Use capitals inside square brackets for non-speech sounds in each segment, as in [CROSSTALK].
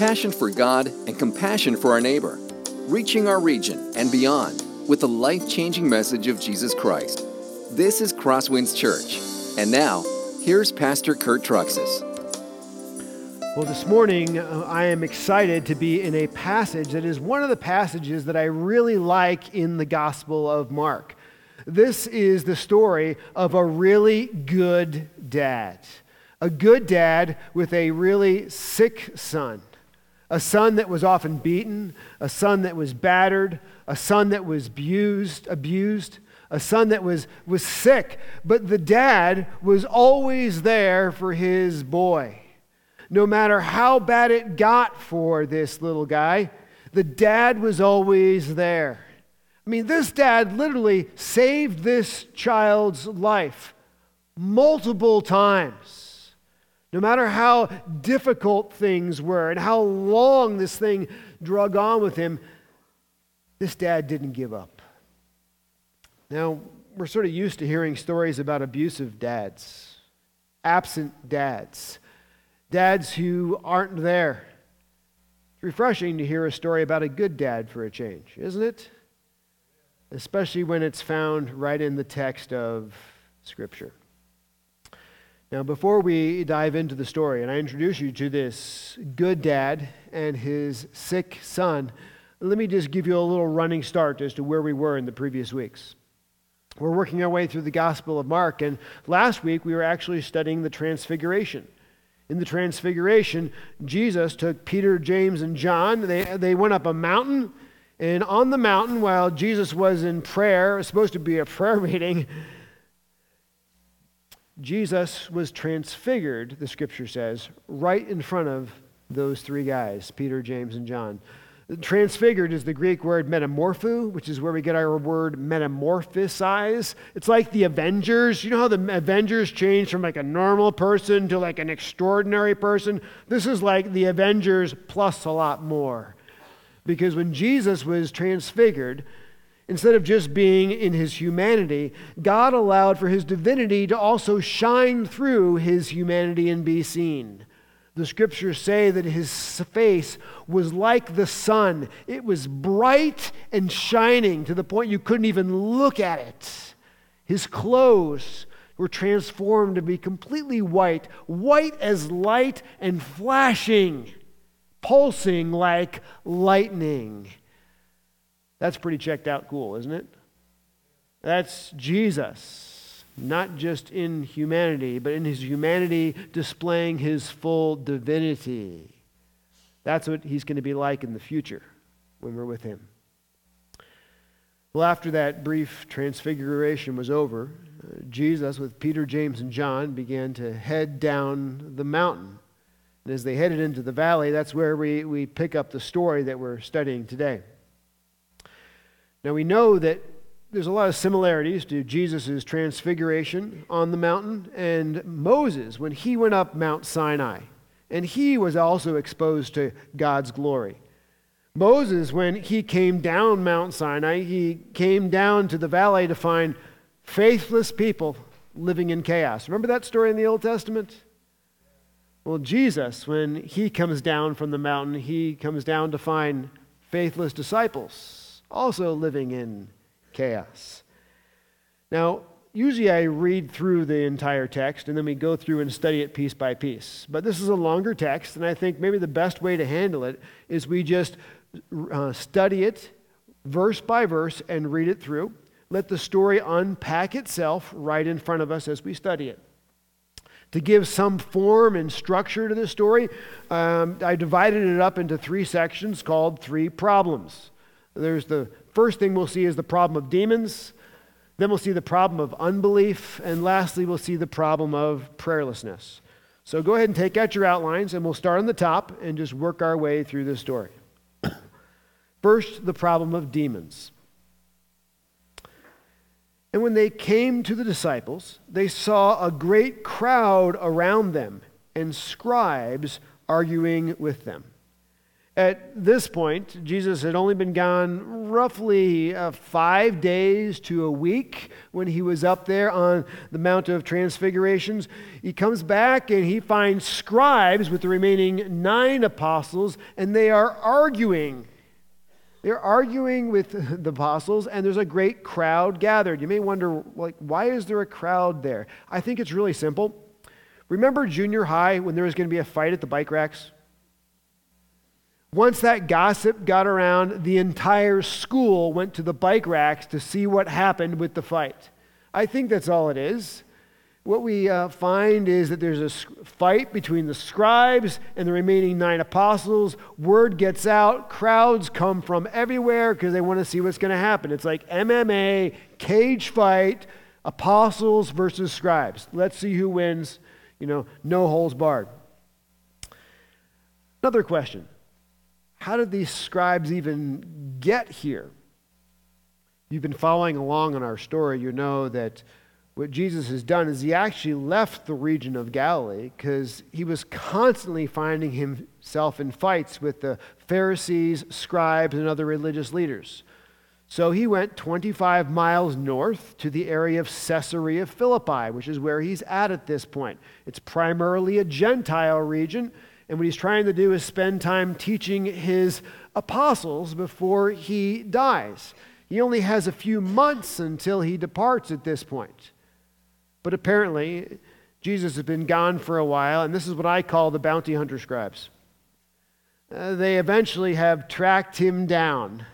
passion for God and compassion for our neighbor, reaching our region and beyond with the life changing message of Jesus Christ. This is Crosswinds Church. And now, here's Pastor Kurt Truxas. Well, this morning uh, I am excited to be in a passage that is one of the passages that I really like in the Gospel of Mark. This is the story of a really good dad. A good dad with a really sick son. A son that was often beaten, a son that was battered, a son that was abused, abused, a son that was, was sick. But the dad was always there for his boy. No matter how bad it got for this little guy, the dad was always there. I mean, this dad literally saved this child's life multiple times. No matter how difficult things were and how long this thing drug on with him, this dad didn't give up. Now, we're sort of used to hearing stories about abusive dads, absent dads, dads who aren't there. It's refreshing to hear a story about a good dad for a change, isn't it? especially when it's found right in the text of Scripture. Now, before we dive into the story, and I introduce you to this good dad and his sick son, let me just give you a little running start as to where we were in the previous weeks. We're working our way through the Gospel of Mark, and last week we were actually studying the Transfiguration. In the Transfiguration, Jesus took Peter, James, and John. They, they went up a mountain and on the mountain, while Jesus was in prayer, it was supposed to be a prayer [LAUGHS] meeting, Jesus was transfigured, the scripture says, right in front of those three guys Peter, James, and John. Transfigured is the Greek word metamorpho, which is where we get our word metamorphosize. It's like the Avengers. You know how the Avengers changed from like a normal person to like an extraordinary person? This is like the Avengers plus a lot more. Because when Jesus was transfigured, instead of just being in his humanity, God allowed for his divinity to also shine through his humanity and be seen. The scriptures say that his face was like the sun. It was bright and shining to the point you couldn't even look at it. His clothes were transformed to be completely white, white as light and flashing pulsing like lightning. That's pretty checked out cool, isn't it? That's Jesus, not just in humanity, but in his humanity displaying his full divinity. That's what he's going to be like in the future when we're with him. Well, after that brief transfiguration was over, uh, Jesus, with Peter, James, and John, began to head down the mountain. And as they headed into the valley, that's where we, we pick up the story that we're studying today. Now, we know that there's a lot of similarities to Jesus' transfiguration on the mountain and Moses when he went up Mount Sinai. And he was also exposed to God's glory. Moses, when he came down Mount Sinai, he came down to the valley to find faithless people living in chaos. Remember that story in the Old Testament? Well, Jesus, when he comes down from the mountain, he comes down to find faithless disciples also living in chaos. Now, usually I read through the entire text and then we go through and study it piece by piece. But this is a longer text, and I think maybe the best way to handle it is we just uh, study it verse by verse and read it through. Let the story unpack itself right in front of us as we study it to give some form and structure to the story, um, I divided it up into three sections called Three Problems. There's the first thing we'll see is the problem of demons, then we'll see the problem of unbelief, and lastly, we'll see the problem of prayerlessness. So go ahead and take out your outlines, and we'll start on the top and just work our way through the story. [COUGHS] First, the problem of demons. And when they came to the disciples, they saw a great crowd around them and scribes arguing with them. At this point, Jesus had only been gone roughly uh, five days to a week when he was up there on the Mount of Transfigurations. He comes back and he finds scribes with the remaining nine apostles, and they are arguing. They're arguing with [LAUGHS] the apostles, and there's a great crowd gathered. You may wonder, like, why is there a crowd there? I think it's really simple. Remember junior high when there was going to be a fight at the bike racks? Once that gossip got around, the entire school went to the bike racks to see what happened with the fight. I think that's all it is. What we uh, find is that there's a fight between the scribes and the remaining nine apostles. Word gets out, crowds come from everywhere because they want to see what's going to happen. It's like MMA, cage fight, apostles versus scribes. Let's see who wins, you know, no holes barred. Another question how did these scribes even get here? You've been following along in our story. You know that what Jesus has done is he actually left the region of Galilee because he was constantly finding himself in fights with the Pharisees, scribes, and other religious leaders. So he went 25 miles north to the area of Caesarea Philippi, which is where he's at at this point. It's primarily a Gentile region. And what he's trying to do is spend time teaching his apostles before he dies. He only has a few months until he departs at this point. But apparently, Jesus has been gone for a while, and this is what I call the bounty hunter scribes. Uh, they eventually have tracked him down.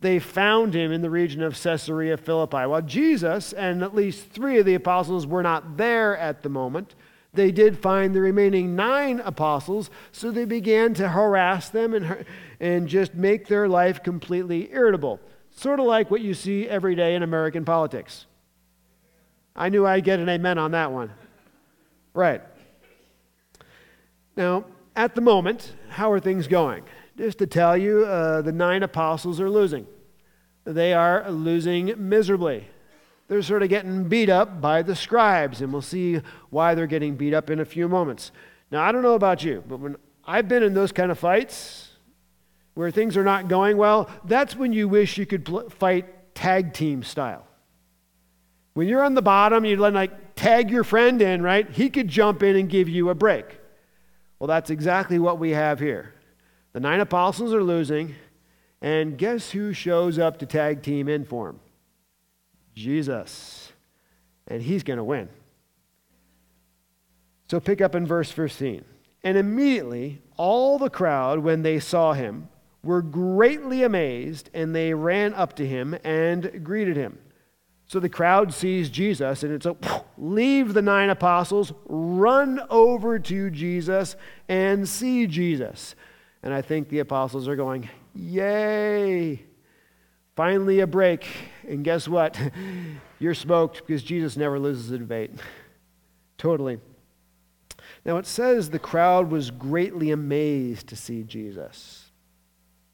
They found him in the region of Caesarea Philippi. While Jesus and at least three of the apostles were not there at the moment, they did find the remaining nine apostles, so they began to harass them and, and just make their life completely irritable. Sort of like what you see every day in American politics. I knew I'd get an amen on that one. Right. Now, at the moment, how are things going? Just to tell you, uh, the nine apostles are losing. They are losing miserably they're sort of getting beat up by the scribes, and we'll see why they're getting beat up in a few moments. Now, I don't know about you, but when I've been in those kind of fights where things are not going well, that's when you wish you could pl- fight tag team style. When you're on the bottom, you let like tag your friend in, right? He could jump in and give you a break. Well, that's exactly what we have here. The nine apostles are losing, and guess who shows up to tag team in for them? Jesus. And he's going to win. So pick up in verse 15. And immediately all the crowd, when they saw him, were greatly amazed, and they ran up to him and greeted him. So the crowd sees Jesus, and it's a leave the nine apostles, run over to Jesus, and see Jesus. And I think the apostles are going, Yay! Finally, a break. And guess what? [LAUGHS] You're smoked because Jesus never loses a debate. totally. Now, it says the crowd was greatly amazed to see Jesus.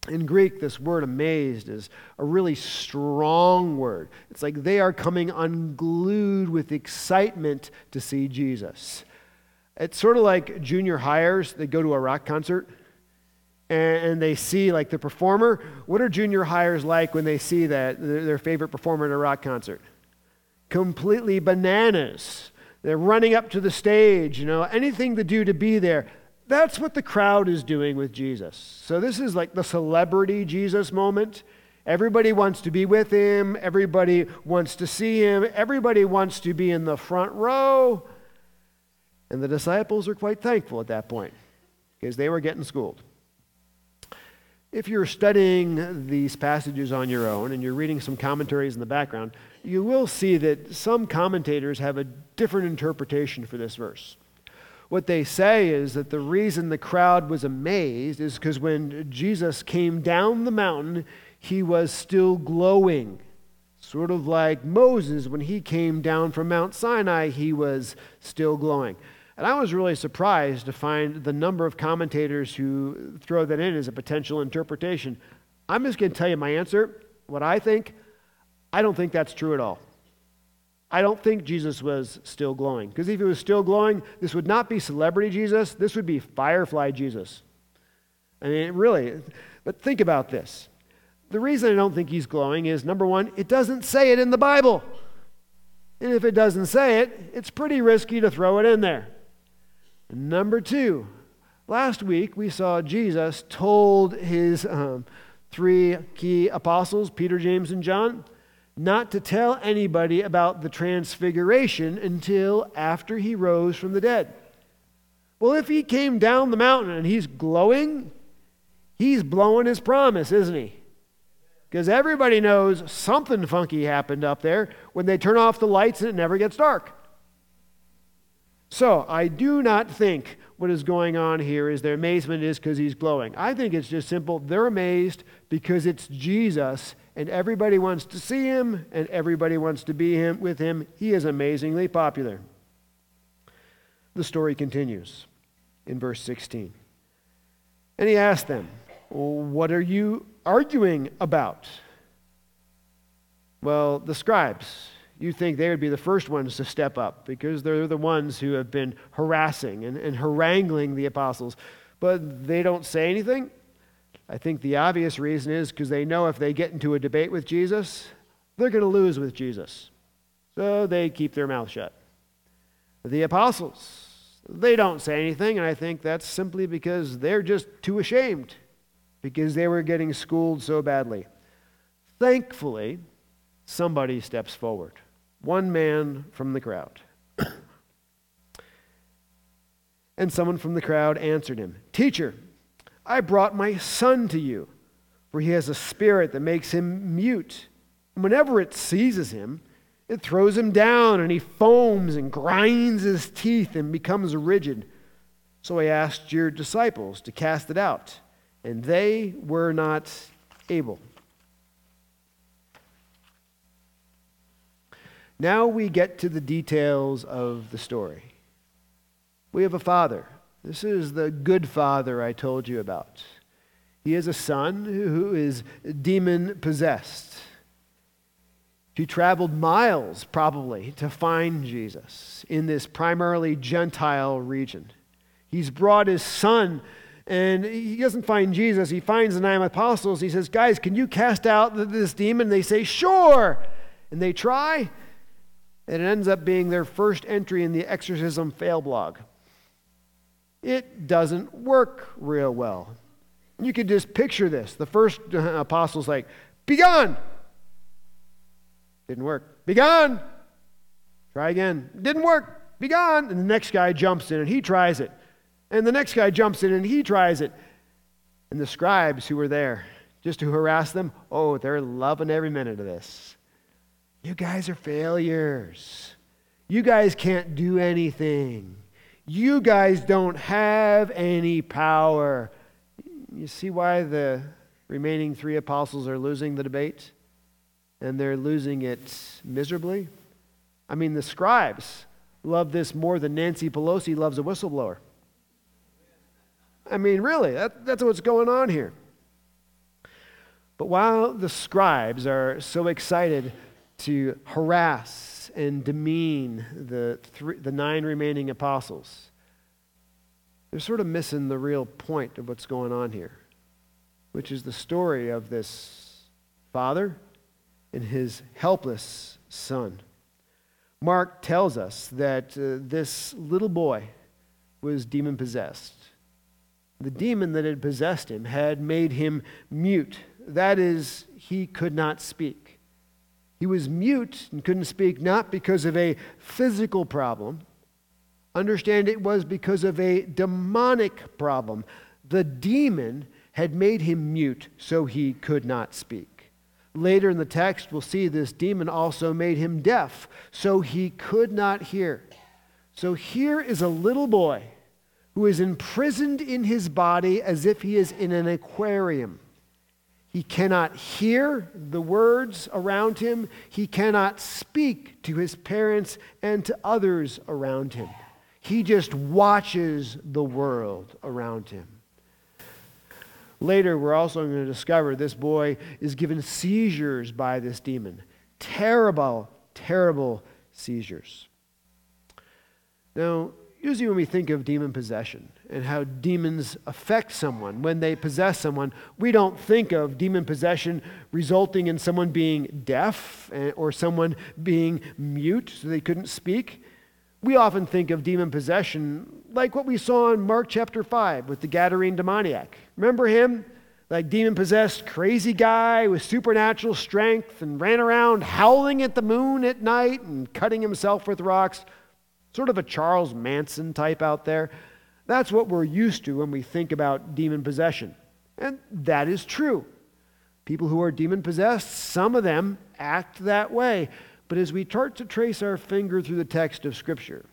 In Greek, this word amazed is a really strong word. It's like they are coming unglued with excitement to see Jesus. It's sort of like junior hires that go to a rock concert and, they see like the performer. What are junior hires like when they see that their favorite performer at a rock concert? Completely bananas. They're running up to the stage, you know, anything to do to be there. That's what the crowd is doing with Jesus. So this is like the celebrity Jesus moment. Everybody wants to be with him. Everybody wants to see him. Everybody wants to be in the front row. And the disciples are quite thankful at that point because they were getting schooled. If you're studying these passages on your own and you're reading some commentaries in the background, you will see that some commentators have a different interpretation for this verse. What they say is that the reason the crowd was amazed is because when Jesus came down the mountain, he was still glowing. Sort of like Moses, when he came down from Mount Sinai, he was still glowing. And I was really surprised to find the number of commentators who throw that in as a potential interpretation. I'm just going to tell you my answer. What I think, I don't think that's true at all. I don't think Jesus was still glowing. Because if he was still glowing, this would not be celebrity Jesus, this would be firefly Jesus. I mean, really, But think about this. The reason I don't think he's glowing is number one, it doesn't say it in the Bible. And if it doesn't say it, it's pretty risky to throw it in there. Number two, last week we saw Jesus told his um, three key apostles, Peter, James, and John, not to tell anybody about the transfiguration until after he rose from the dead. Well, if he came down the mountain and he's glowing, he's blowing his promise, isn't he? Because everybody knows something funky happened up there when they turn off the lights and it never gets dark. So I do not think what is going on here is their amazement is because he's glowing. I think it's just simple. They're amazed because it's Jesus and everybody wants to see him and everybody wants to be him with him. He is amazingly popular. The story continues in verse 16. And he asked them, What are you arguing about? Well, the scribes, you think they would be the first ones to step up because they're the ones who have been harassing and, and haranguing the apostles. But they don't say anything. I think the obvious reason is because they know if they get into a debate with Jesus, they're going to lose with Jesus. So they keep their mouth shut. The apostles, they don't say anything, and I think that's simply because they're just too ashamed because they were getting schooled so badly. Thankfully, somebody steps forward. One man from the crowd. and someone from the crowd answered him Teacher, I brought my son to you, for he has a spirit that makes him mute. And whenever it seizes him, it throws him down, and he foams and grinds his teeth and becomes rigid. So I asked your disciples to cast it out, and they were not able. Now we get to the details of the story. We have a father. This is the good father I told you about. He has a son who is demon possessed. He traveled miles, probably, to find Jesus in this primarily Gentile region. He's brought his son, and he doesn't find Jesus. He finds the nine apostles. He says, Guys, can you cast out this demon? They say, Sure. And they try, and it ends up being their first entry in the exorcism fail blog. It doesn't work real well. You could just picture this. The first uh, apostle's like, Be gone! Didn't work. Be gone! Try again. Didn't work. Be gone! And the next guy jumps in and he tries it. And the next guy jumps in and he tries it. And the scribes who were there, just to harass them, oh, they're loving every minute of this. You guys are failures. You guys can't do anything. You guys don't have any power. You see why the remaining three apostles are losing the debate? And they're losing it miserably? I mean, the scribes love this more than Nancy Pelosi loves a whistleblower. I mean, really, that, that's what's going on here. But while the scribes are so excited to harass and demean the, three, the nine remaining apostles. They're sort of missing the real point of what's going on here, which is the story of this father and his helpless son. Mark tells us that uh, this little boy was demon possessed. The demon that had possessed him had made him mute. That is, he could not speak. He was mute and couldn't speak not because of a physical problem. Understand it was because of a demonic problem. The demon had made him mute so he could not speak. Later in the text, we'll see this demon also made him deaf so he could not hear. So here is a little boy who is imprisoned in his body as if he is in an aquarium. He cannot hear the words around him. He cannot speak to his parents and to others around him. He just watches the world around him. Later, we're also going to discover this boy is given seizures by this demon. Terrible, terrible seizures. Now, usually when we think of demon possession and how demons affect someone when they possess someone, we don't think of demon possession resulting in someone being deaf eh, or someone being mute so they couldn't speak. We often think of demon possession like what we saw in Mark chapter 5 with the Gadarene demoniac. Remember him? Like demon possessed crazy guy with supernatural strength and ran around howling at the moon at night and cutting himself with rocks. Sort of a Charles Manson type out there. That's what we're used to when we think about demon possession. And that is true. People who are demon possessed, some of them act that way. But as we start to trace our finger through the text of Scripture,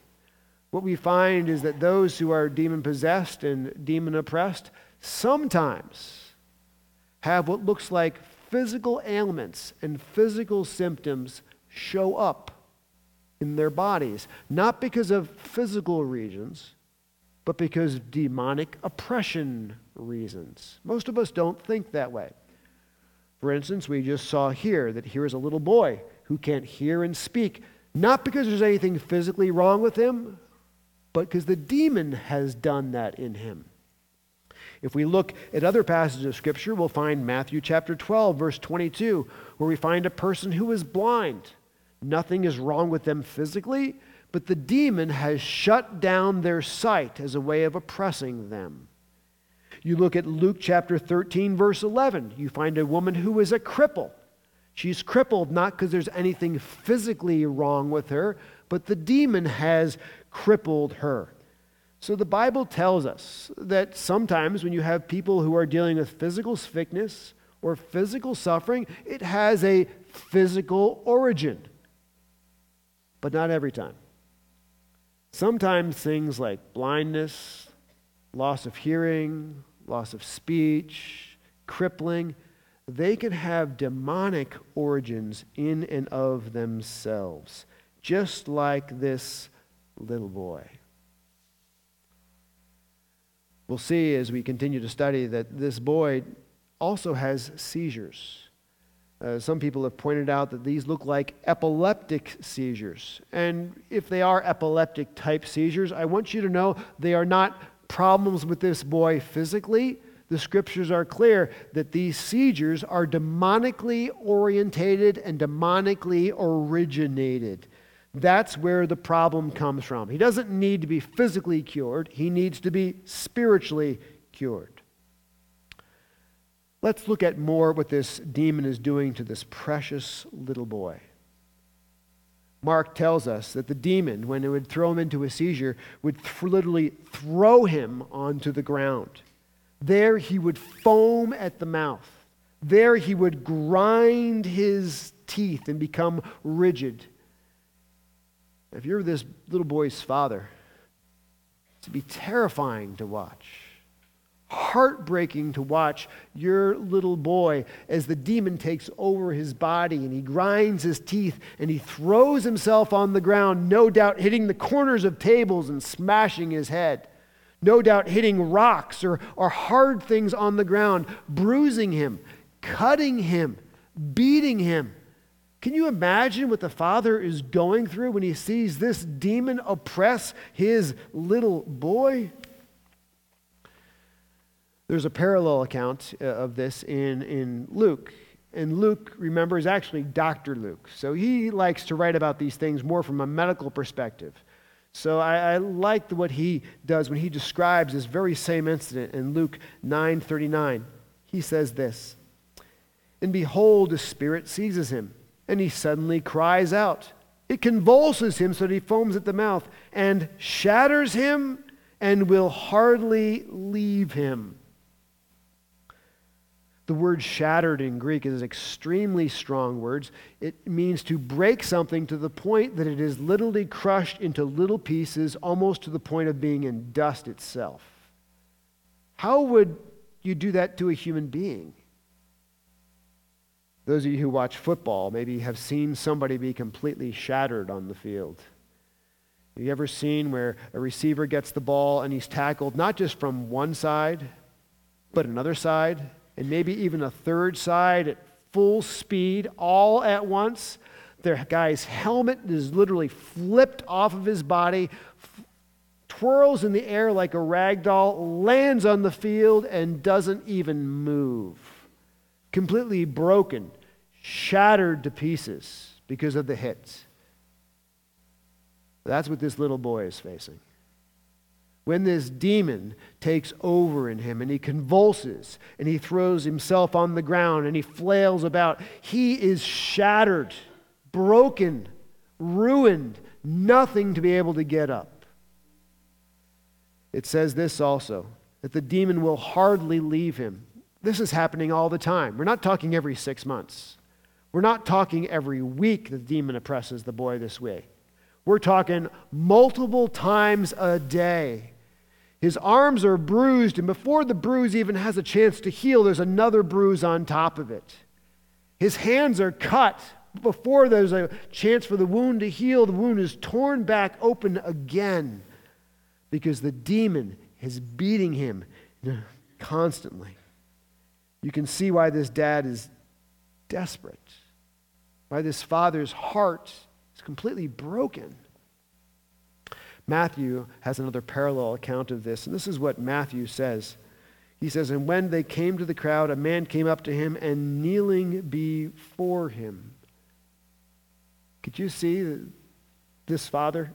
what we find is that those who are demon possessed and demon oppressed sometimes have what looks like physical ailments and physical symptoms show up in their bodies, not because of physical reasons, but because of demonic oppression reasons. Most of us don't think that way. For instance, we just saw here that here is a little boy who can't hear and speak, not because there's anything physically wrong with him, but because the demon has done that in him. If we look at other passages of Scripture, we'll find Matthew chapter 12, verse 22, where we find a person who is blind. Nothing is wrong with them physically, but the demon has shut down their sight as a way of oppressing them. You look at Luke chapter 13, verse 11, you find a woman who is a cripple. She's crippled not because there's anything physically wrong with her, but the demon has crippled her. So the Bible tells us that sometimes when you have people who are dealing with physical sickness or physical suffering, it has a physical origin but not every time. Sometimes things like blindness, loss of hearing, loss of speech, crippling, they can have demonic origins in and of themselves, just like this little boy. We'll see as we continue to study that this boy also has seizures. Uh, some people have pointed out that these look like epileptic seizures. And if they are epileptic type seizures, I want you to know they are not problems with this boy physically. The scriptures are clear that these seizures are demonically orientated and demonically originated. That's where the problem comes from. He doesn't need to be physically cured, he needs to be spiritually cured. Let's look at more what this demon is doing to this precious little boy. Mark tells us that the demon, when it would throw him into a seizure, would th- literally throw him onto the ground. There he would foam at the mouth. There he would grind his teeth and become rigid. If you're this little boy's father, it'd be terrifying to watch heartbreaking to watch your little boy as the demon takes over his body and he grinds his teeth and he throws himself on the ground, no doubt hitting the corners of tables and smashing his head. No doubt hitting rocks or, or hard things on the ground, bruising him, cutting him, beating him. Can you imagine what the father is going through when he sees this demon oppress his little boy? There's a parallel account uh, of this in, in Luke. And Luke, remember, is actually Dr. Luke. So he likes to write about these things more from a medical perspective. So I, I like what he does when he describes this very same incident in Luke 9:39. He says this, "And behold, a spirit seizes him, and he suddenly cries out. It convulses him so that he foams at the mouth, and shatters him, and will hardly leave him." The word shattered in Greek is extremely strong words. It means to break something to the point that it is literally crushed into little pieces, almost to the point of being in dust itself. How would you do that to a human being? Those of you who watch football maybe have seen somebody be completely shattered on the field. Have you ever seen where a receiver gets the ball and he's tackled not just from one side, but another side? And maybe even a third side at full speed all at once. The guy's helmet is literally flipped off of his body, twirls in the air like a rag doll, lands on the field, and doesn't even move. Completely broken, shattered to pieces because of the hits. That's what this little boy is facing. When this demon takes over in him and he convulses and he throws himself on the ground and he flails about, he is shattered, broken, ruined, nothing to be able to get up. It says this also that the demon will hardly leave him. This is happening all the time. We're not talking every six months. We're not talking every week the demon oppresses the boy this way. We're talking multiple times a day. His arms are bruised, and before the bruise even has a chance to heal, there's another bruise on top of it. His hands are cut. Before there's a chance for the wound to heal, the wound is torn back open again because the demon is beating him constantly. You can see why this dad is desperate, why this father's heart is completely broken. Matthew has another parallel account of this, and this is what Matthew says. He says, And when they came to the crowd, a man came up to him and kneeling before him. Could you see this father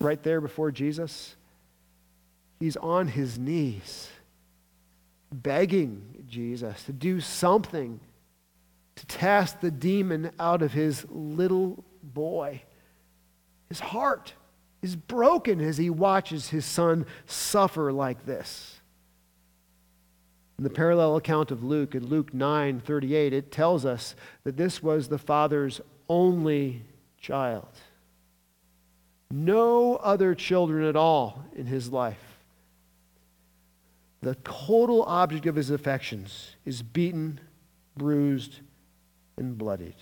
right there before Jesus? He's on his knees, begging Jesus to do something to cast the demon out of his little boy. His heart is broken as he watches his son suffer like this. In the parallel account of Luke, in Luke 9 38, it tells us that this was the father's only child. No other children at all in his life. The total object of his affections is beaten, bruised, and bloodied.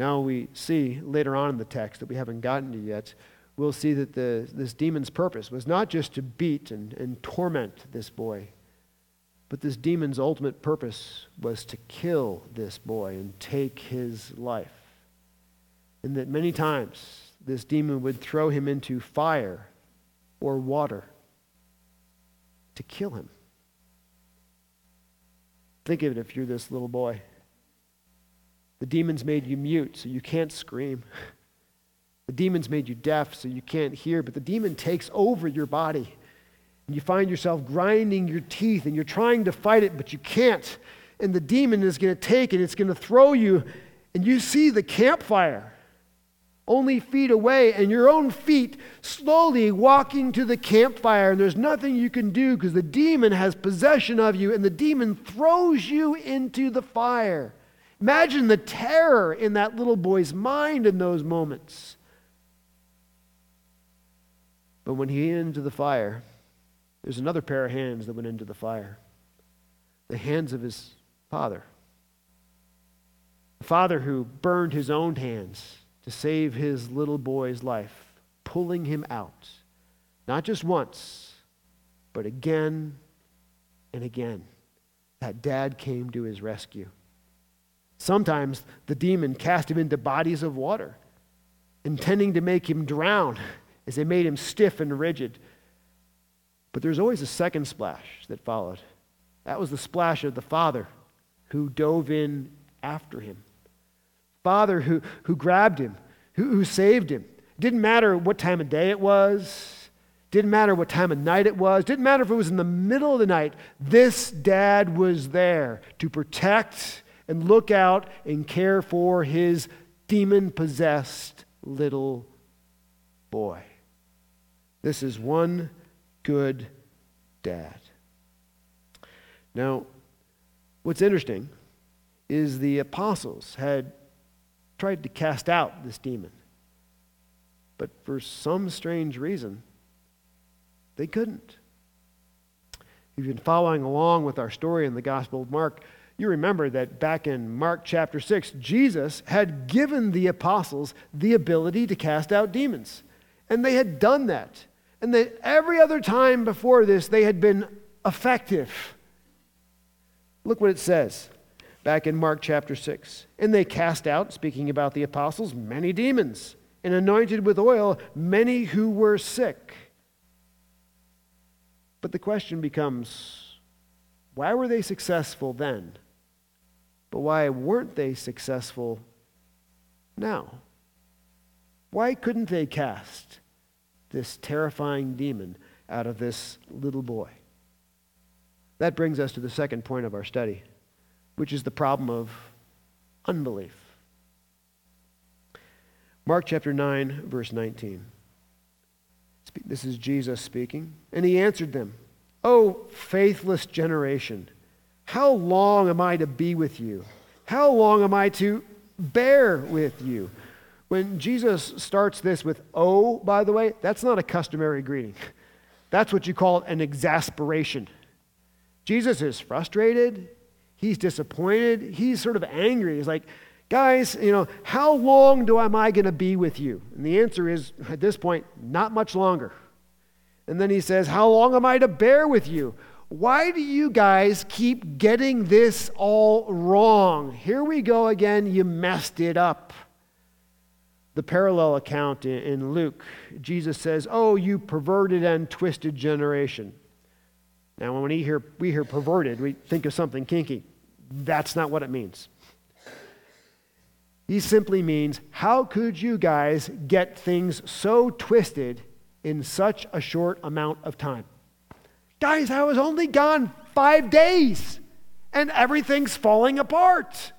Now we see later on in the text that we haven't gotten to yet, we'll see that the, this demon's purpose was not just to beat and, and torment this boy, but this demon's ultimate purpose was to kill this boy and take his life. And that many times this demon would throw him into fire or water to kill him. Think of it if you're this little boy. The demons made you mute, so you can't scream. The demons made you deaf, so you can't hear, but the demon takes over your body. And you find yourself grinding your teeth, and you're trying to fight it, but you can't. And the demon is going to take it, it's going to throw you, and you see the campfire only feet away, and your own feet slowly walking to the campfire, and there's nothing you can do because the demon has possession of you, and the demon throws you into the fire. Imagine the terror in that little boy's mind in those moments. But when he went into the fire, there's another pair of hands that went into the fire the hands of his father. The father who burned his own hands to save his little boy's life, pulling him out, not just once, but again and again. That dad came to his rescue. Sometimes the demon cast him into bodies of water, intending to make him drown [LAUGHS] as they made him stiff and rigid. But there's always a second splash that followed. That was the splash of the father who dove in after him. Father who, who grabbed him, who, who saved him. Didn't matter what time of day it was, didn't matter what time of night it was, didn't matter if it was in the middle of the night. This dad was there to protect and look out and care for his demon possessed little boy. This is one good dad. Now, what's interesting is the apostles had tried to cast out this demon. But for some strange reason, they couldn't. If you've been following along with our story in the Gospel of Mark, you remember that back in Mark chapter 6, Jesus had given the apostles the ability to cast out demons. And they had done that. And that every other time before this, they had been effective. Look what it says back in Mark chapter 6. And they cast out, speaking about the apostles, many demons. and anointed with oil many who were sick. But the question becomes why were they successful then? But why weren't they successful now? Why couldn't they cast this terrifying demon out of this little boy? That brings us to the second point of our study, which is the problem of unbelief. Mark chapter 9, verse 19. This is Jesus speaking. And he answered them, O faithless generation, how long am I to be with you? How long am I to bear with you? When Jesus starts this with oh, by the way, that's not a customary greeting. That's what you call an exasperation. Jesus is frustrated. He's disappointed. He's sort of angry. He's like, guys, you know, how long do am I going to be with you? And the answer is, at this point, not much longer. And then he says, How long am I to bear with you? Why do you guys keep getting this all wrong? Here we go again. You messed it up. The parallel account in Luke, Jesus says, Oh, you perverted and twisted generation. Now, when we hear, we hear perverted, we think of something kinky. That's not what it means. He simply means, how could you guys get things so twisted in such a short amount of time? Guys, I was only gone five days and everything's falling apart.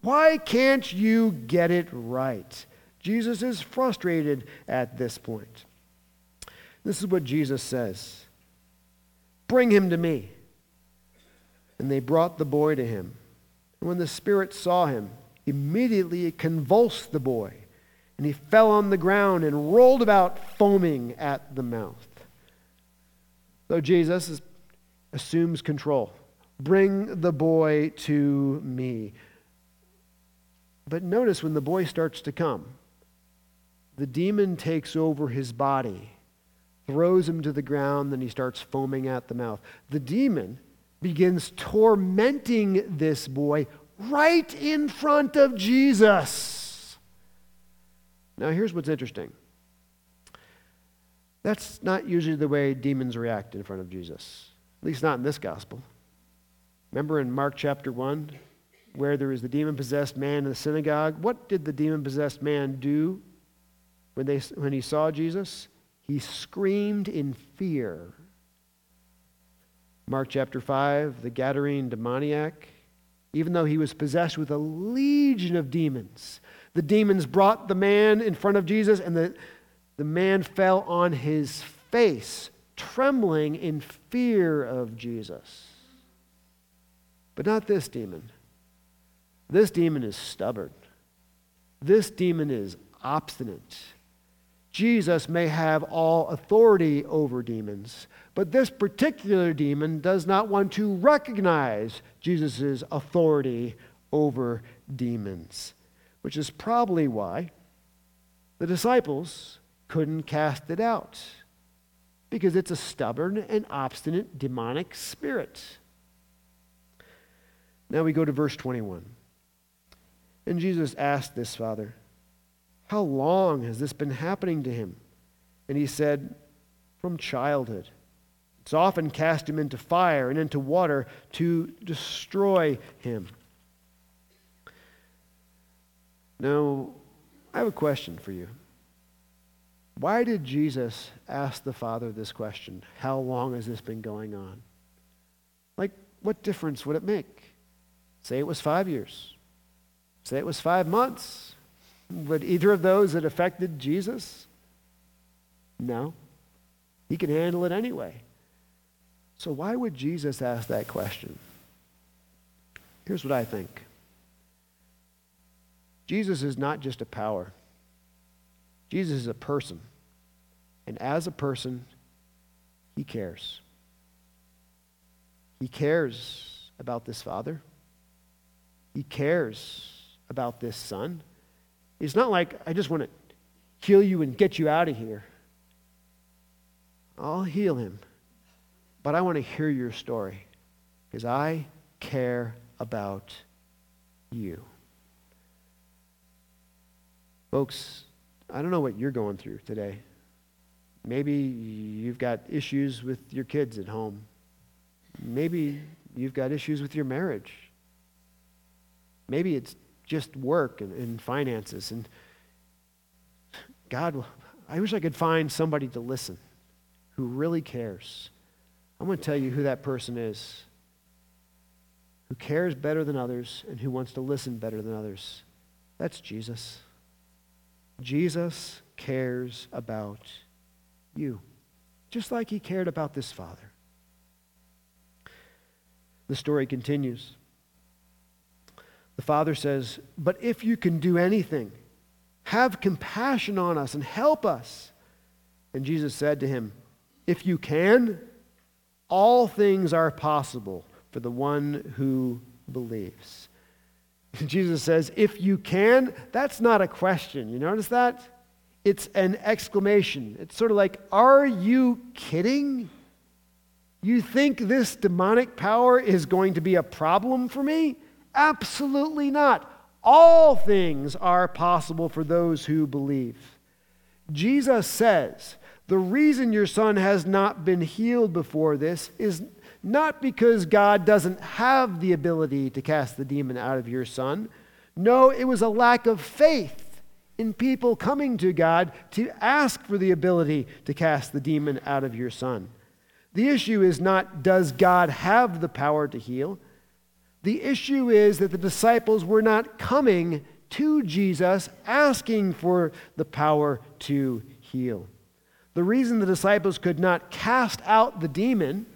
Why can't you get it right? Jesus is frustrated at this point. This is what Jesus says Bring him to me. And they brought the boy to him. And when the Spirit saw him, Immediately it convulsed the boy, and he fell on the ground and rolled about, foaming at the mouth. So Jesus is, assumes control. Bring the boy to me. But notice when the boy starts to come, the demon takes over his body, throws him to the ground, then he starts foaming at the mouth. The demon begins tormenting this boy right in front of Jesus. Now, here's what's interesting. That's not usually the way demons react in front of Jesus, at least not in this gospel. Remember in Mark chapter 1, where there was the demon possessed man in the synagogue? What did the demon possessed man do when, they, when he saw Jesus? He screamed in fear. Mark chapter 5, the Gadarene demoniac even though he was possessed with a legion of demons. The demons brought the man in front of Jesus, and the, the man fell on his face, trembling in fear of Jesus. But not this demon. This demon is stubborn. This demon is obstinate. Jesus may have all authority over demons, but this particular demon does not want to recognize Jesus' authority over demons, which is probably why the disciples couldn't cast it out, because it's a stubborn and obstinate demonic spirit. Now we go to verse 21. And Jesus asked this father, How long has this been happening to him? And he said, From childhood. It's often cast him into fire and into water to destroy him. Now, I have a question for you. Why did Jesus ask the Father this question? How long has this been going on? Like, what difference would it make? Say it was five years. Say it was five months. Would either of those that affected Jesus? No. He can handle it anyway. So, why would Jesus ask that question? Here's what I think Jesus is not just a power, Jesus is a person. And as a person, he cares. He cares about this father. He cares about this son. It's not like, I just want to kill you and get you out of here. I'll heal him. But I want to hear your story because I care about you. Folks, I don't know what you're going through today. Maybe you've got issues with your kids at home. Maybe you've got issues with your marriage. Maybe it's just work and, and finances. And God, I wish I could find somebody to listen who really cares. I'm going to tell you who that person is who cares better than others and who wants to listen better than others. That's Jesus. Jesus cares about you, just like he cared about this father. The story continues. The father says, But if you can do anything, have compassion on us and help us. And Jesus said to him, If you can, all things are possible for the one who believes. [LAUGHS] Jesus says, If you can, that's not a question. You notice that? It's an exclamation. It's sort of like, Are you kidding? You think this demonic power is going to be a problem for me? Absolutely not. All things are possible for those who believe. Jesus says, The reason your son has not been healed before this is not because God doesn't have the ability to cast the demon out of your son. No, it was a lack of faith in people coming to God to ask for the ability to cast the demon out of your son. The issue is not does God have the power to heal? The issue is that the disciples were not coming to Jesus asking for the power to heal. The reason the disciples could not cast out the demon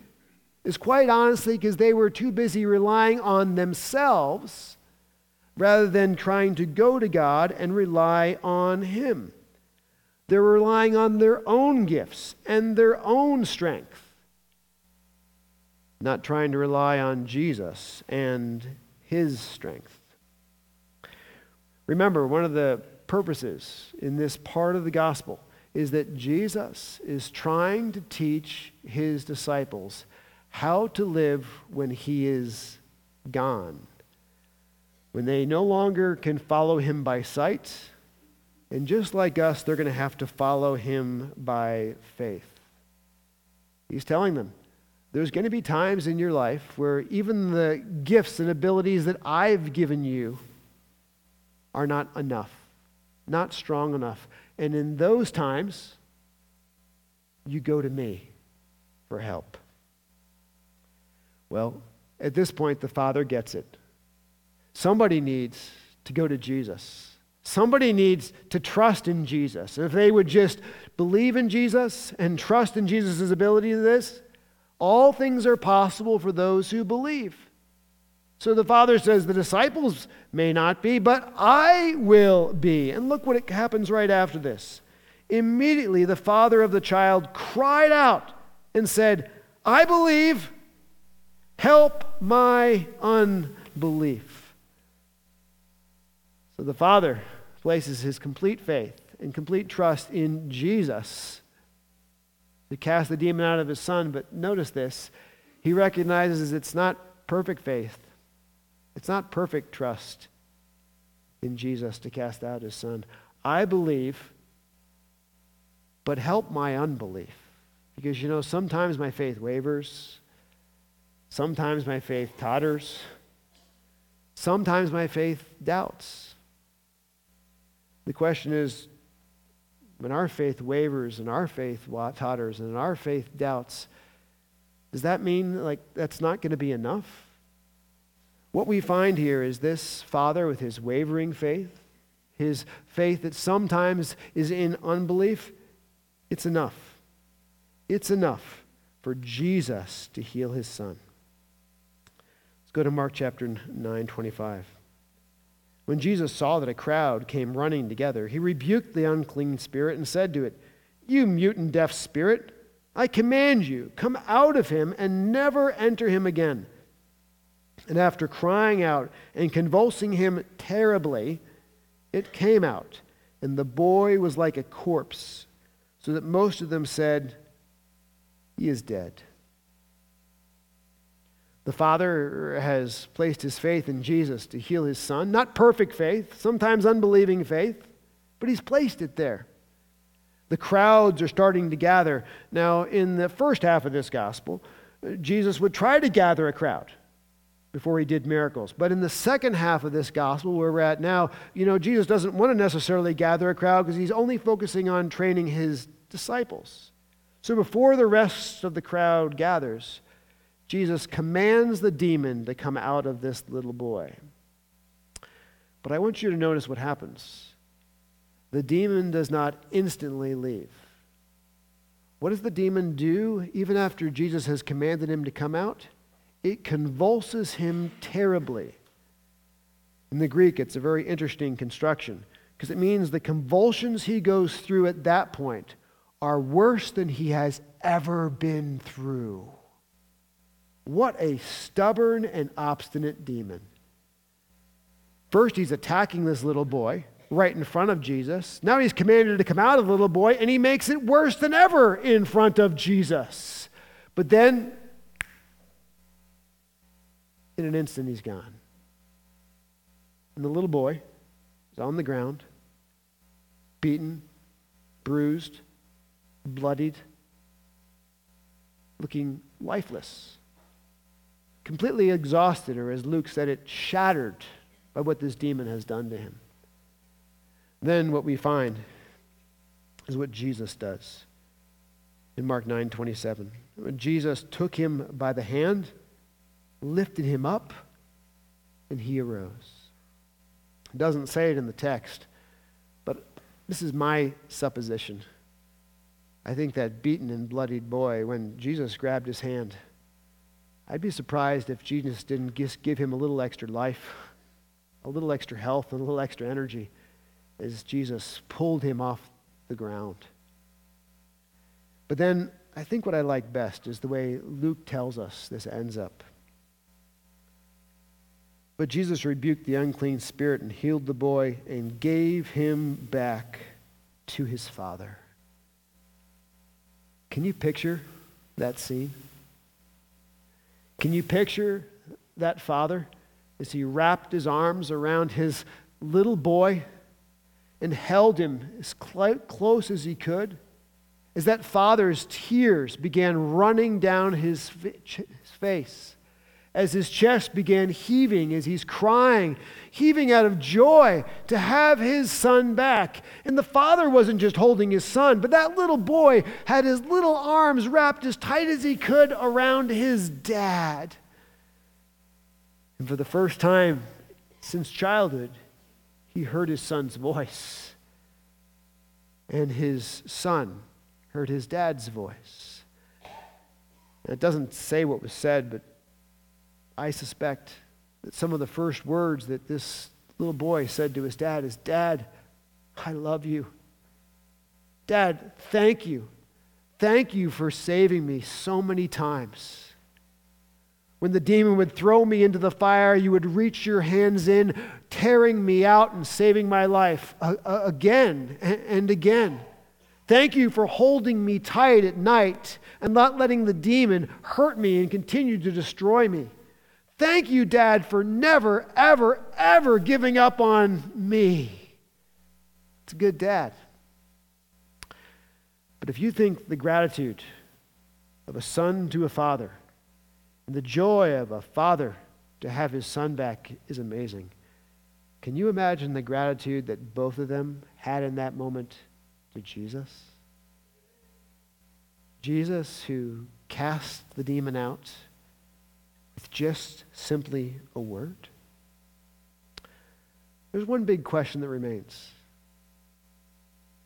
is quite honestly because they were too busy relying on themselves rather than trying to go to God and rely on Him. They're relying on their own gifts and their own strength not trying to rely on Jesus and his strength. Remember, one of the purposes in this part of the gospel is that Jesus is trying to teach his disciples how to live when he is gone. When they no longer can follow him by sight, and just like us, they're going to have to follow him by faith. He's telling them, there's going to be times in your life where even the gifts and abilities that I've given you are not enough, not strong enough. And in those times, you go to me for help. Well, at this point, the Father gets it. Somebody needs to go to Jesus. Somebody needs to trust in Jesus. And if they would just believe in Jesus and trust in Jesus' ability to this, all things are possible for those who believe. So the Father says, The disciples may not be, but I will be. And look what happens right after this. Immediately, the father of the child cried out and said, I believe, help my unbelief. So the father places his complete faith and complete trust in Jesus to cast the demon out of his son. But notice this he recognizes it's not perfect faith, it's not perfect trust in Jesus to cast out his son. I believe, but help my unbelief. Because, you know, sometimes my faith wavers, sometimes my faith totters, sometimes my faith doubts. The question is when our faith wavers and our faith totters and our faith doubts, does that mean like that's not going to be enough? What we find here is this father with his wavering faith, his faith that sometimes is in unbelief, it's enough. It's enough for Jesus to heal his son. Let's go to Mark chapter 9, 25. When Jesus saw that a crowd came running together, he rebuked the unclean spirit and said to it, You mute and deaf spirit, I command you, come out of him and never enter him again. And after crying out and convulsing him terribly, it came out, and the boy was like a corpse, so that most of them said, He is dead. The Father has placed his faith in Jesus to heal his son. Not perfect faith, sometimes unbelieving faith. but he's placed it there. The crowds are starting to gather. Now, in the first half of this gospel, Jesus would try to gather a crowd before he did miracles. But in the second half of this gospel, where we're at now, you know, Jesus doesn't want to necessarily gather a crowd because he's only focusing on training his disciples. So before the rest of the crowd gathers, Jesus commands the demon to come out of this little boy. But I want you to notice what happens. The demon does not instantly leave. What does the demon do even after Jesus has commanded him to come out? It convulses him terribly. In the Greek, it's a very interesting construction because it means the convulsions he goes through at that point are worse than he has ever been through. What a stubborn and obstinate demon. First, he's attacking this little boy right in front of Jesus. Now he's commanded to come out of the little boy, and he makes it worse than ever in front of Jesus. But then, in an instant, he's gone. And the little boy is on the ground, beaten, bruised, bloodied, looking lifeless completely exhausted, or as Luke said it, shattered by what this demon has done to him. Then what we find is what Jesus does in Mark 9 27. When Jesus took him by the hand, lifted him up, and he arose. It doesn't say it in the text, but this is my supposition. I think that beaten and bloodied boy, when Jesus grabbed his hand, I'd be surprised if Jesus didn't just give him a little extra life, a little extra health, and a little extra energy as Jesus pulled him off the ground. But then I think what I like best is the way Luke tells us this ends up. But Jesus rebuked the unclean spirit and healed the boy and gave him back to his father. Can you picture that scene? Can you picture that father as he wrapped his arms around his little boy and held him as cl- close as he could? As that father's tears began running down his, his face as his chest began heaving, as he's crying, heaving out of joy to have his son back. And the father wasn't just holding his son, but that little boy had his little arms wrapped as tight as he could around his dad. And for the first time since childhood, he heard his son's voice. And his son heard his dad's voice. It doesn't say what was said, but I suspect that some of the first words that this little boy said to his dad is, Dad, I love you. Dad, thank you. Thank you for saving me so many times. When the demon would throw me into the fire, you would reach your hands in, tearing me out and saving my life again and again. Thank you for holding me tight at night and not letting the demon hurt me and continue to destroy me. Thank you, Dad, for never, ever, ever giving up on me. It's a good dad. But if you think the gratitude of a son to a father and the joy of a father to have his son back is amazing, can you imagine the gratitude that both of them had in that moment to Jesus? Jesus, who cast the demon out just simply a word? There's one big question that remains.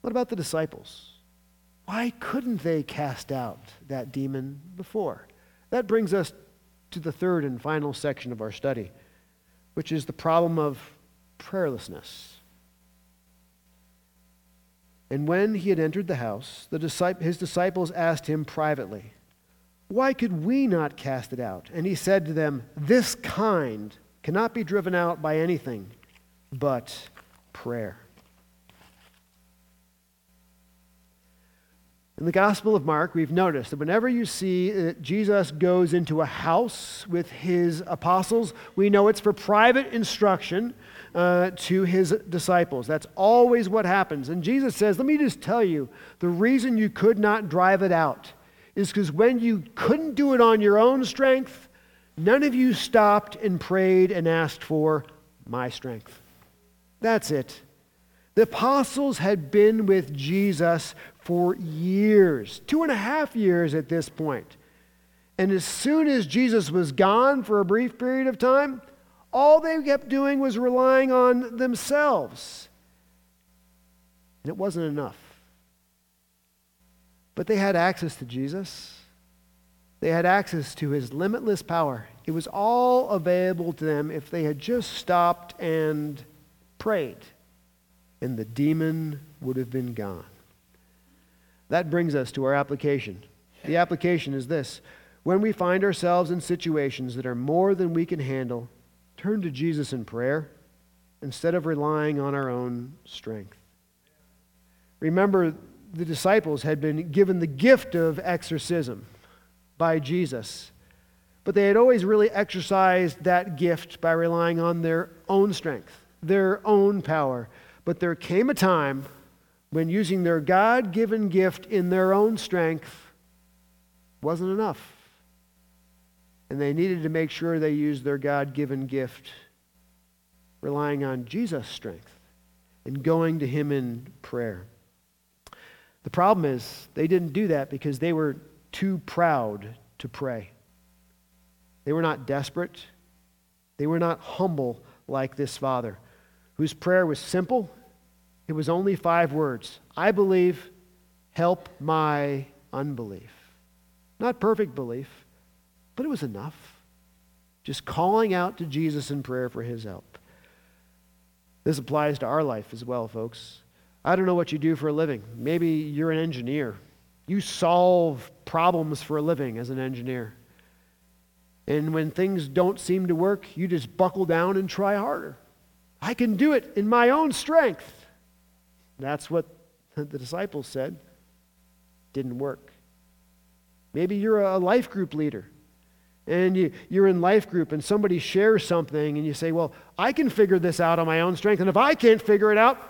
What about the disciples? Why couldn't they cast out that demon before? That brings us to the third and final section of our study, which is the problem of prayerlessness. And when he had entered the house, the his disciples asked him privately, why could we not cast it out? And he said to them, This kind cannot be driven out by anything but prayer. In the Gospel of Mark, we've noticed that whenever you see that Jesus goes into a house with his apostles, we know it's for private instruction uh, to his disciples. That's always what happens. And Jesus says, Let me just tell you the reason you could not drive it out is because when you couldn't do it on your own strength, none of you stopped and prayed and asked for my strength. That's it. The apostles had been with Jesus for years, two and a half years at this point. And as soon as Jesus was gone for a brief period of time, all they kept doing was relying on themselves. And it wasn't enough. But they had access to Jesus. They had access to his limitless power. It was all available to them if they had just stopped and prayed and the demon would have been gone. That brings us to our application. The application is this when we find ourselves in situations that are more than we can handle, turn to Jesus in prayer instead of relying on our own strength. Remember, the disciples had been given the gift of exorcism by Jesus, but they had always really exercised that gift by relying on their own strength, their own power, but there came a time when using their God given gift in their own strength wasn't enough. And they needed to make sure they used their God given gift relying on Jesus' strength and going to Him in prayer. The problem is they didn't do that because they were too proud to pray. They were not desperate. They were not humble like this father whose prayer was simple. It was only five words I believe, help my unbelief. Not perfect belief, but it was enough. Just calling out to Jesus in prayer for his help. This applies to our life as well, folks. I don't know what you do for a living. Maybe you're an engineer. You solve problems for a living as an engineer. And when things don't seem to work, you just buckle down and try harder. I can do it in my own strength. That's what the disciples said. Didn't work. Maybe you're a life group leader and you, you're in life group and somebody shares something and you say, Well, I can figure this out on my own strength. And if I can't figure it out,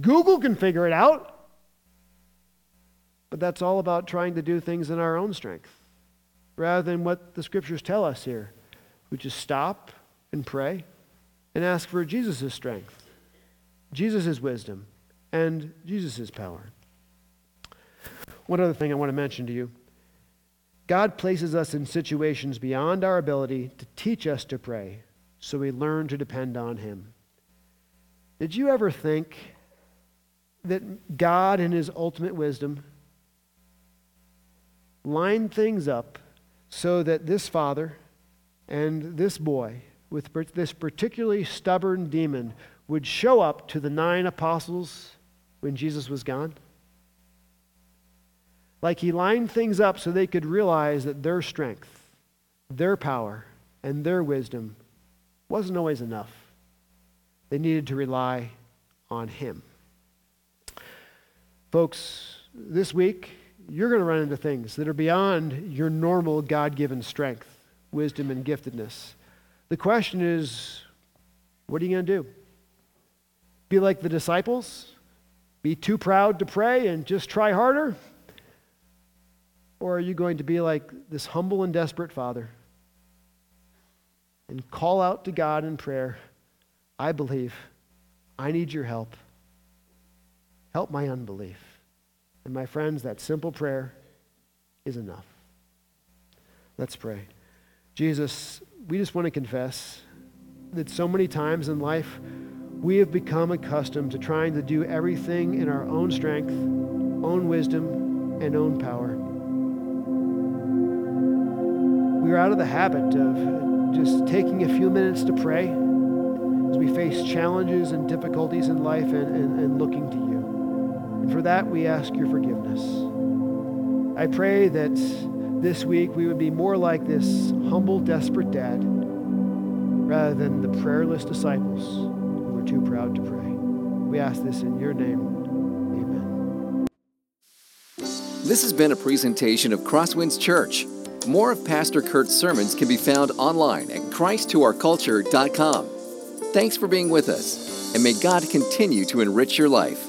Google can figure it out. But that's all about trying to do things in our own strength rather than what the scriptures tell us here, which is stop and pray and ask for Jesus' strength, Jesus' wisdom, and Jesus' power. One other thing I want to mention to you God places us in situations beyond our ability to teach us to pray, so we learn to depend on Him. Did you ever think that God, in His ultimate wisdom, lined things up so that this father and this boy with this particularly stubborn demon would show up to the nine apostles when Jesus was gone? Like he lined things up so they could realize that their strength, their power, and their wisdom wasn't always enough. They needed to rely on him. Folks, this week, you're going to run into things that are beyond your normal God given strength, wisdom, and giftedness. The question is, what are you going to do? Be like the disciples? Be too proud to pray and just try harder? Or are you going to be like this humble and desperate father and call out to God in prayer, I believe, I need your help. Help my unbelief. And my friends, that simple prayer is enough. Let's pray. Jesus, we just want to confess that so many times in life we have become accustomed to trying to do everything in our own strength, own wisdom, and own power. We are out of the habit of just taking a few minutes to pray as we face challenges and difficulties in life and, and, and looking to you. And for that, we ask your forgiveness. I pray that this week we would be more like this humble, desperate dad rather than the prayerless disciples who were too proud to pray. We ask this in your name. Amen. This has been a presentation of Crosswinds Church. More of Pastor Kurt's sermons can be found online at christtourculture.com. Thanks for being with us, and may God continue to enrich your life.